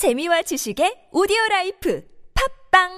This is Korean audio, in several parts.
재미와 지식의 오디오 라이프 팝빵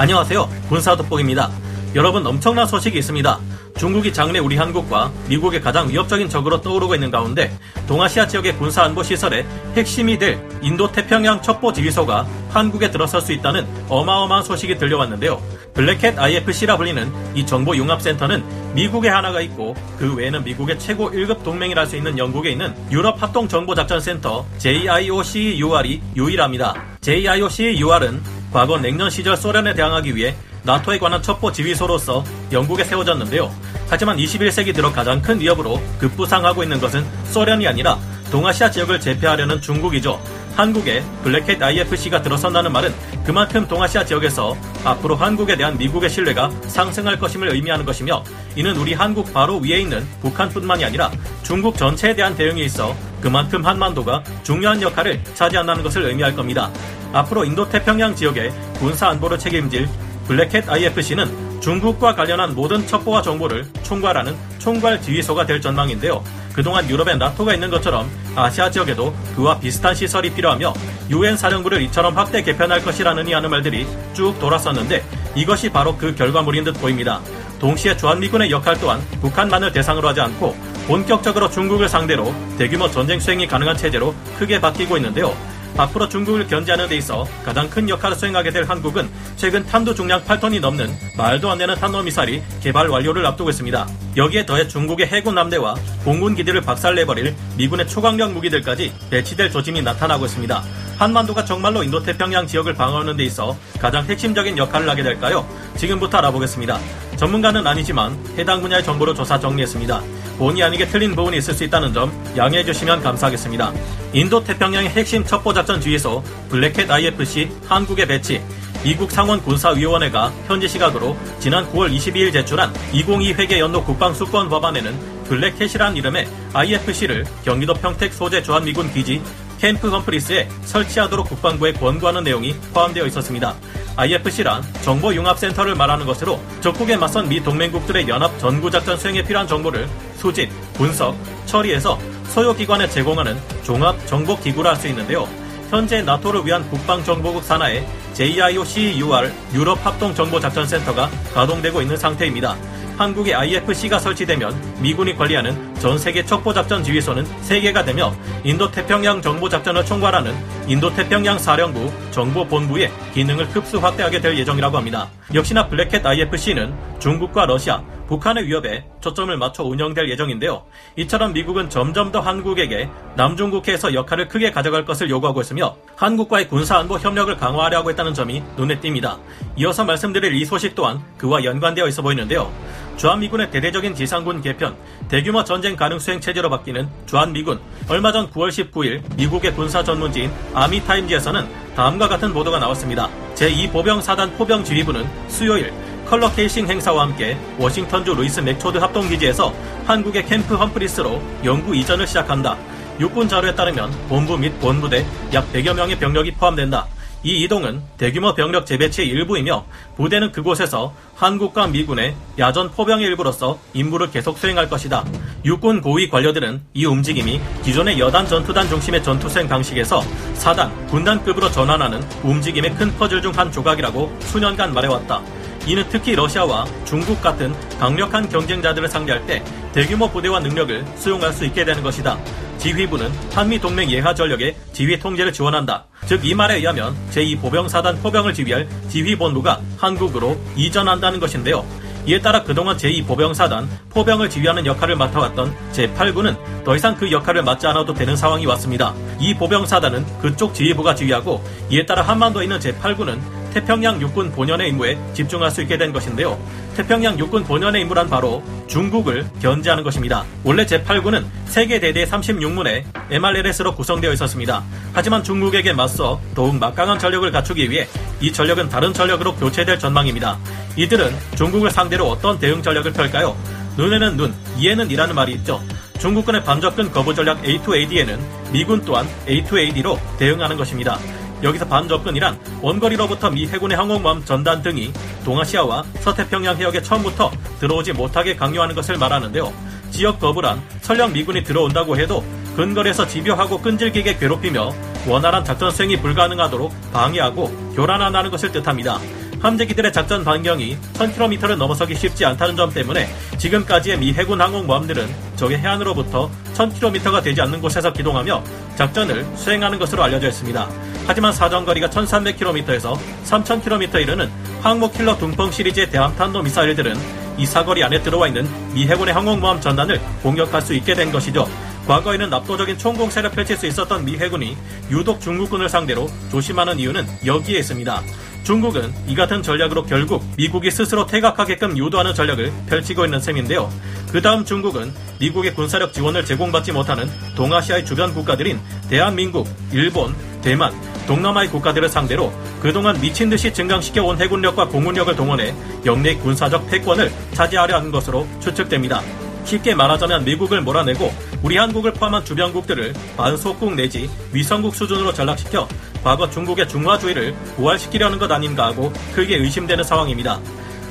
안녕하세요. 군사 돋보기입니다. 여러분 엄청난 소식이 있습니다. 중국이 장래 우리 한국과 미국의 가장 위협적인 적으로 떠오르고 있는 가운데 동아시아 지역의 군사안보 시설의 핵심이 될 인도태평양 첩보 지휘소가 한국에 들어설 수 있다는 어마어마한 소식이 들려왔는데요. 블랙캣 IFC라 불리는 이 정보 융합센터는 미국에 하나가 있고 그 외에는 미국의 최고 1급 동맹이라 할 수 있는 영국에 있는 유럽 합동 정보작전센터 JIOCEUR이 유일합니다. JIOCUR은 과거 냉전 시절 소련에 대항하기 위해 나토에 관한 첩보 지휘소로서 영국에 세워졌는데요. 하지만 21세기 들어 가장 큰 위협으로 급부상하고 있는 것은 소련이 아니라 동아시아 지역을 제패하려는 중국이죠. 한국에 블랙캣 IFC가 들어선다는 말은 그만큼 동아시아 지역에서 앞으로 한국에 대한 미국의 신뢰가 상승할 것임을 의미하는 것이며 이는 우리 한국 바로 위에 있는 북한뿐만이 아니라 중국 전체에 대한 대응에 있어 그만큼 한반도가 중요한 역할을 차지한다는 것을 의미할 겁니다. 앞으로 인도태평양 지역의 군사 안보를 책임질 블랙캣 IFC는 중국과 관련한 모든 첩보와 정보를 총괄하는 총괄 지휘소가 될 전망인데요. 그동안 유럽에 나토가 있는 것처럼 아시아 지역에도 그와 비슷한 시설이 필요하며 유엔 사령부를 이처럼 확대 개편할 것이라느니 하는 말들이 쭉 돌았었는데 이것이 바로 그 결과물인 듯 보입니다. 동시에 주한미군의 역할 또한 북한만을 대상으로 하지 않고 본격적으로 중국을 상대로 대규모 전쟁 수행이 가능한 체제로 크게 바뀌고 있는데요. 앞으로 중국을 견제하는 데 있어 가장 큰 역할을 수행하게 될 한국은 최근 탄도 중량 8톤이 넘는 말도 안 되는 탄도 미사일이 개발 완료를 앞두고 있습니다. 여기에 더해 중국의 해군 함대와 공군 기지를 박살내버릴 미군의 초강력 무기들까지 배치될 조짐이 나타나고 있습니다. 한반도가 정말로 인도태평양 지역을 방어하는 데 있어 가장 핵심적인 역할을 하게 될까요? 지금부터 알아보겠습니다. 전문가는 아니지만 해당 분야의 정보를 조사 정리했습니다. 본의 아니게 틀린 부분이 있을 수 있다는 점 양해해 주시면 감사하겠습니다. 인도 태평양의 핵심 첩보작전 주의소 블랙캣 IFC 한국의 배치 미국 상원 군사위원회가 현지 시각으로 지난 9월 22일 제출한 2022 회계 연도 국방수권 법안에는 블랙캣이란 이름의 IFC를 경기도 평택 소재 주한미군 기지 캠프 험프리스에 설치하도록 국방부에 권고하는 내용이 포함되어 있었습니다. IFC란 정보융합센터를 말하는 것으로 적국에 맞선 미 동맹국들의 연합 전구작전 수행에 필요한 정보를 수집, 분석, 처리해서 소요기관에 제공하는 종합정보기구라 할 수 있는데요. 현재 나토를 위한 국방정보국 산하에 JIOCUR 유럽 합동정보작전센터가 가동되고 있는 상태입니다. 한국의 IFC가 설치되면 미군이 관리하는 전 세계 첩보작전 지휘소는 3개가 되며 인도태평양 정보작전을 총괄하는 인도태평양 사령부 정보본부의 기능을 급수 확대하게 될 예정이라고 합니다. 역시나 블랙캣 IFC는 중국과 러시아, 북한의 위협에 초점을 맞춰 운영될 예정인데요. 이처럼 미국은 점점 더 한국에게 남중국해에서 역할을 크게 가져갈 것을 요구하고 있으며 한국과의 군사안보 협력을 강화하려고 했다는 점이 눈에 띕니다. 이어서 말씀드릴 이 소식 또한 그와 연관되어 있어 보이는데요. 주한미군의 대대적인 지상군 개편, 대규모 전쟁 가능 수행 체제로 바뀌는 주한미군. 얼마 전 9월 19일 미국의 군사 전문지인 아미타임즈에서는 다음과 같은 보도가 나왔습니다. 제2보병사단 포병 지휘부는 수요일 color casing 행사와 함께 워싱턴주 루이스 맥초드 합동기지에서 한국의 캠프 험프리스로 영구 이전을 시작한다. 육군 자료에 따르면 본부 및 본부대 약 100여 명의 병력이 포함된다. 이 이동은 대규모 병력 재배치의 일부이며 부대는 그곳에서 한국과 미군의 야전 포병의 일부로서 임무를 계속 수행할 것이다. 육군 고위 관료들은 이 움직임이 기존의 여단 전투단 중심의 전투 수행 방식에서 사단, 군단급으로 전환하는 움직임의 큰 퍼즐 중 한 조각이라고 수년간 말해왔다. 이는 특히 러시아와 중국 같은 강력한 경쟁자들을 상대할 때 대규모 부대와 능력을 수용할 수 있게 되는 것이다. 지휘부는 한미 동맹 예하 전력의 지휘 통제를 지원한다. 즉 이 말에 의하면 제2보병사단 포병을 지휘할 지휘본부가 한국으로 이전한다는 것인데요. 이에 따라 그동안 제2보병사단 포병을 지휘하는 역할을 맡아왔던 제8군은 더 이상 그 역할을 맡지 않아도 되는 상황이 왔습니다. 이 보병사단은 그쪽 지휘부가 지휘하고 이에 따라 한반도에 있는 제8군은 태평양 육군 본연의 임무에 집중할 수 있게 된 것인데요. 태평양 육군 본연의 임무란 바로 중국을 견제하는 것입니다. 원래 제8군은 세계 대대 36문의 MRLS로 구성되어 있었습니다. 하지만 중국에게 맞서 더욱 막강한 전력을 갖추기 위해 이 전력은 다른 전력으로 교체될 전망입니다. 이들은 중국을 상대로 어떤 대응 전력을 펼까요? 눈에는 눈, 이에는 이라는 말이 있죠. 중국군의 반접근 거부 전략 A2AD에는 미군 또한 A2AD로 대응하는 것입니다. 여기서 반접근이란 원거리로부터 미 해군의 항공모함 전단 등이 동아시아와 서태평양 해역에 처음부터 들어오지 못하게 강요하는 것을 말하는데요. 지역 거부란 설령 미군이 들어온다고 해도 근거리에서 집요하고 끈질기게 괴롭히며 원활한 작전 수행이 불가능하도록 방해하고 교란화하는 것을 뜻합니다. 함재기들의 작전 반경이 1000km를 넘어서기 쉽지 않다는 점 때문에 지금까지의 미 해군 항공모함들은 적의 해안으로부터 1000km가 되지 않는 곳에서 기동하며 작전을 수행하는 것으로 알려져 있습니다. 하지만 사정거리가 1300km에서 3000km 이르는 항모킬러 둥펑 시리즈의 대함탄도 미사일들은 이 사거리 안에 들어와 있는 미 해군의 항공모함 전단을 공격할 수 있게 된 것이죠. 과거에는 압도적인 총공세를 펼칠 수 있었던 미 해군이 유독 중국군을 상대로 조심하는 이유는 여기에 있습니다. 중국은 이 같은 전략으로 결국 미국이 스스로 퇴각하게끔 유도하는 전략을 펼치고 있는 셈인데요. 그 다음 중국은 미국의 군사력 지원을 제공받지 못하는 동아시아의 주변 국가들인 대한민국, 일본, 대만, 동남아의 국가들을 상대로 그동안 미친 듯이 증강시켜 온 해군력과 공군력을 동원해 영내 군사적 패권을 차지하려 하는 것으로 추측됩니다. 쉽게 말하자면 미국을 몰아내고 우리 한국을 포함한 주변국들을 반소국 내지 위성국 수준으로 전락시켜 과거 중국의 중화주의를 부활시키려는 것 아닌가 하고 크게 의심되는 상황입니다.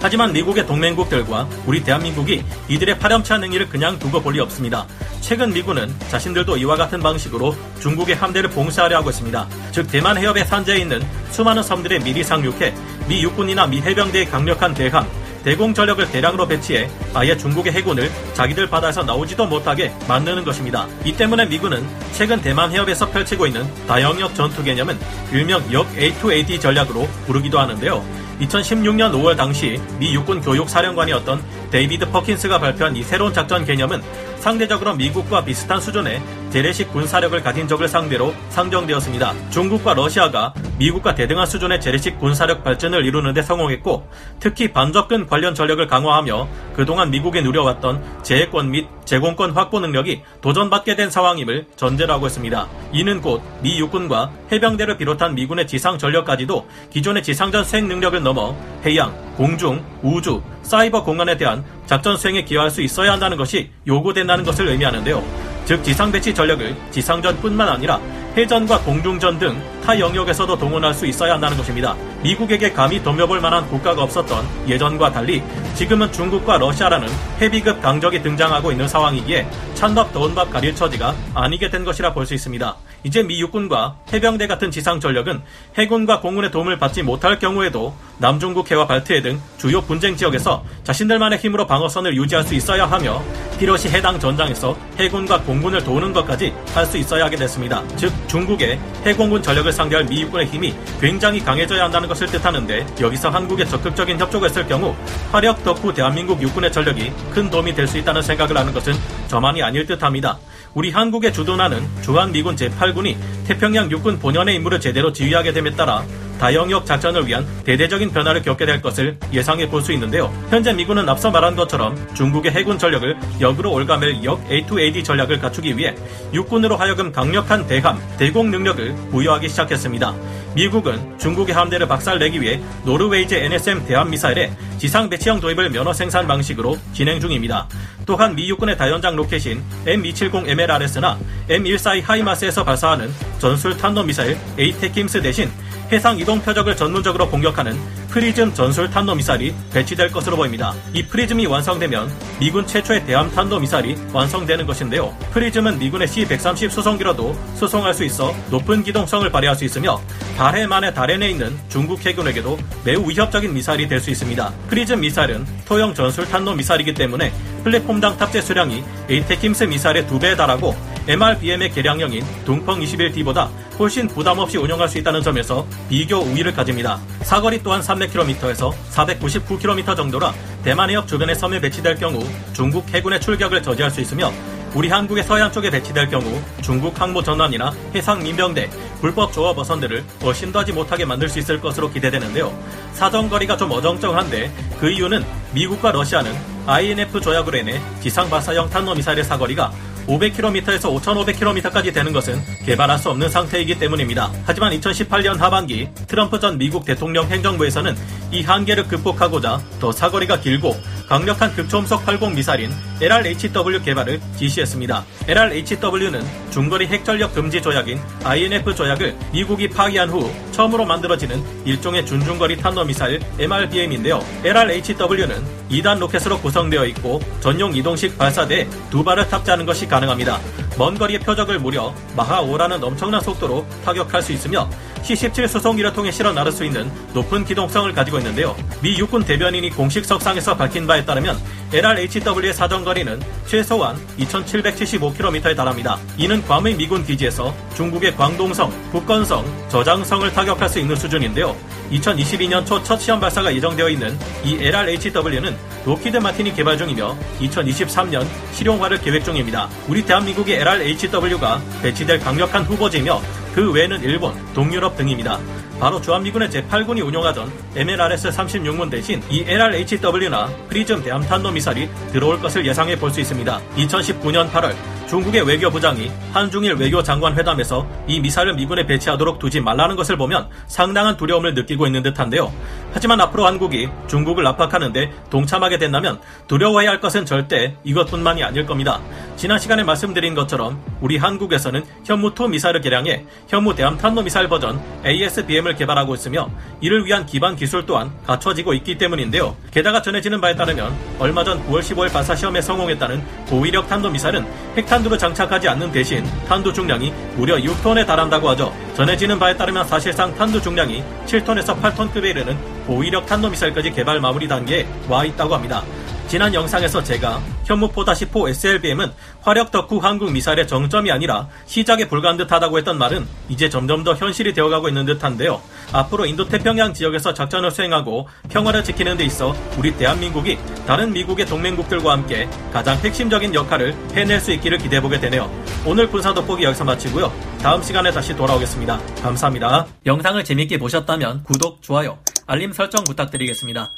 하지만 미국의 동맹국들과 우리 대한민국이 이들의 파렴치한 행위를 그냥 두고 볼 리 없습니다. 최근 미군은 자신들도 이와 같은 방식으로 중국의 함대를 봉쇄하려 하고 있습니다. 즉 대만 해협에 산재해 있는 수많은 섬들에 미리 상륙해 미 육군이나 미 해병대의 강력한 대함, 대공 전력을 대량으로 배치해 아예 중국의 해군을 자기들 바다에서 나오지도 못하게 만드는 것입니다. 이 때문에 미군은 최근 대만 해협에서 펼치고 있는 다영역 전투 개념은 일명 역 A2AD 전략으로 부르기도 하는데요. 2016년 5월 당시 미 육군 교육 사령관이었던 데이비드 퍼킨스가 발표한 이 새로운 작전 개념은 상대적으로 미국과 비슷한 수준의 재래식 군사력을 가진 적을 상대로 상정되었습니다. 중국과 러시아가 미국과 대등한 수준의 재래식 군사력 발전을 이루는데 성공했고 특히 반접근 관련 전력을 강화하며 그동안 미국이 누려왔던 재해권 및 제공권 확보 능력이 도전받게 된 상황임을 전제로 하고 있습니다. 이는 곧 미 육군과 해병대를 비롯한 미군의 지상 전력까지도 기존의 지상전 수행 능력을 넘어 해양, 공중, 우주, 사이버 공간에 대한 작전 수행에 기여할 수 있어야 한다는 것이 요구된다는 것을 의미하는데요. 즉 지상 배치 전력을 지상전뿐만 아니라 해전과 공중전 등 타 영역에서도 동원할 수 있어야 한다는 것입니다. 미국에게 감히 덤벼볼 만한 국가가 없었던 예전과 달리 지금은 중국과 러시아라는 헤비급 강적이 등장하고 있는 상황이기에 찬밥 더운 밥 가릴 처지가 아니게 된 것이라 볼 수 있습니다. 이제 미 육군과 해병대 같은 지상 전력은 해군과 공군의 도움을 받지 못할 경우에도 남중국 해와 발트해 등 주요 분쟁 지역에서 자신들만의 힘으로 방어선을 유지할 수 있어야 하며 필요시 해당 전장에서 해군과 공군을 도우는 것까지 할 수 있어야 하게 됐습니다. 즉 중국의 해공군 전력을 상대할 미 육군의 힘이 굉장히 강해져야 한다는 것을 뜻하는데 여기서 한국의 적극적인 협조가 있을 경우 화력 덕후 대한민국 육군의 전력이 큰 도움이 될 수 있다는 생각을 하는 것은 저만이 아닐 듯합니다. 우리 한국의 주둔하는 주한미군 제8군이 태평양 육군 본연의 임무를 제대로 지휘하게 됨에 따라 다영역 작전을 위한 대대적인 변화를 겪게 될 것을 예상해 볼 수 있는데요. 현재 미군은 앞서 말한 것처럼 중국의 해군 전력을 역으로 올가맬 역 A2AD 전략을 갖추기 위해 육군으로 하여금 강력한 대함, 대공 능력을 부여하기 시작했습니다. 미국은 중국의 함대를 박살내기 위해 노르웨이제 NSM 대함 미사일의 지상 배치형 도입을 면허 생산 방식으로 진행 중입니다. 또한 미 육군의 다연장 로켓인 M270MLRS나 M142 HIMARS에서 발사하는 전술 탄도 미사일 ATACMS 대신 해상 이동 표적을 전문적으로 공격하는 PrSM 전술 탄도 미사일이 배치될 것으로 보입니다. 이 PrSM이 완성되면 미군 최초의 대함 탄도 미사일이 완성되는 것인데요. PrSM은 미군의 C-130 수송기로도 수송할 수 있어 높은 기동성을 발휘할 수 있으며 발해만에 발해 내 있는 중국 해군에게도 매우 위협적인 미사일이 될 수 있습니다. PrSM 미사일은 소형 전술 탄도 미사일이기 때문에 플랫폼당 탑재 수량이 ATACMS 미사일의 두 배에 달하고 MRBM의 개량형인 둥펑 21D보다 훨씬 부담 없이 운영할 수 있다는 점에서 비교 우위를 가집니다. 사거리 또한 300km에서 499km 정도라 대만 해협 주변의 섬에 배치될 경우 중국 해군의 출격을 저지할 수 있으며 우리 한국의 서해안 쪽에 배치될 경우 중국 항모 전환이나 해상 민병대, 불법 조업 어선들을 더 신도하지 못하게 만들 수 있을 것으로 기대되는데요. 사정거리가 좀 어정쩡한데 그 이유는 미국과 러시아는 INF 조약으로 인해 지상 발사형 탄도미사일의 사거리가 500km에서 5,500km까지 되는 것은 개발할 수 없는 상태이기 때문입니다. 하지만 2018년 하반기 트럼프 전 미국 대통령 행정부에서는 이 한계를 극복하고자 더 사거리가 길고 강력한 극초음속 활공 미사일인 LRHW 개발을 지시했습니다. LRHW는 중거리 핵전력 금지 조약인 INF 조약을 미국이 파기한 후 처음으로 만들어지는 일종의 준중거리 탄도 미사일 MRBM인데요. LRHW는 2단 로켓으로 구성되어 있고 전용 이동식 발사대에 두 발을 탑재하는 것이 가능합니다. 먼 거리의 표적을 무려 마하 5라는 엄청난 속도로 타격할 수 있으며 C-17 수송기를 통해 실어 나를 수 있는 높은 기동성을 가지고 있는데요. 미 육군 대변인이 공식 석상에서 밝힌 바에 따르면 LRHW의 사정 거리는 최소한 2775km에 달합니다. 이는 괌의 미군 기지에서 중국의 광동성, 북건성, 저장성을 타격할 수 있는 수준인데요. 2022년 초 첫 시험 발사가 예정되어 있는 이 LRHW는 록히드 마틴이 개발 중이며 2023년 실용화를 계획 중입니다. 우리 대한민국의 LRHW가 배치될 강력한 후보지이며 그 외에는 일본, 동유럽 등입니다. 바로 주한미군의 제8군이 운용하던 MLRS 36문 대신 이 LRHW나 프리즘 대함탄도 미사일이 들어올 것을 예상해 볼 수 있습니다. 2019년 8월 중국의 외교부장이 한중일 외교장관 회담에서 이 미사일을 미군에 배치하도록 두지 말라는 것을 보면 상당한 두려움을 느끼고 있는 듯한데요. 하지만 앞으로 한국이 중국을 압박하는데 동참하게 된다면 두려워해야 할 것은 절대 이것뿐만이 아닐 겁니다. 지난 시간에 말씀드린 것처럼 우리 한국에서는 현무2 미사일을 개량해 현무 대함탄도 미사일 버전 ASBM을 개발하고 있으며 이를 위한 기반 기술 또한 갖춰지고 있기 때문인데요. 게다가 전해지는 바에 따르면 얼마 전 9월 15일 발사 시험에 성공했다는 고위력 탄도 미사일은 핵탄 두를 장착하지 않는 대신 탄두 중량이 무려 6톤에 달한다고 하죠. 전해지는 바에 따르면 사실상 탄두 중량이 7톤에서 8톤급에 이르는 고위력 탄도미사일까지 개발 마무리 단계에 와 있다고 합니다. 지난 영상에서 제가 현무4-4 SLBM은 화력 덕후 한국 미사일의 정점이 아니라 시작에 불과한 듯하다고 했던 말은 이제 점점 더 현실이 되어가고 있는 듯한데요. 앞으로 인도태평양 지역에서 작전을 수행하고 평화를 지키는 데 있어 우리 대한민국이 다른 미국의 동맹국들과 함께 가장 핵심적인 역할을 해낼 수 있기를 기대해보게 되네요. 오늘 군사 돋보기 여기서 마치고요. 다음 시간에 다시 돌아오겠습니다. 감사합니다. 영상을 재밌게 보셨다면 구독, 좋아요, 알림 설정 부탁드리겠습니다.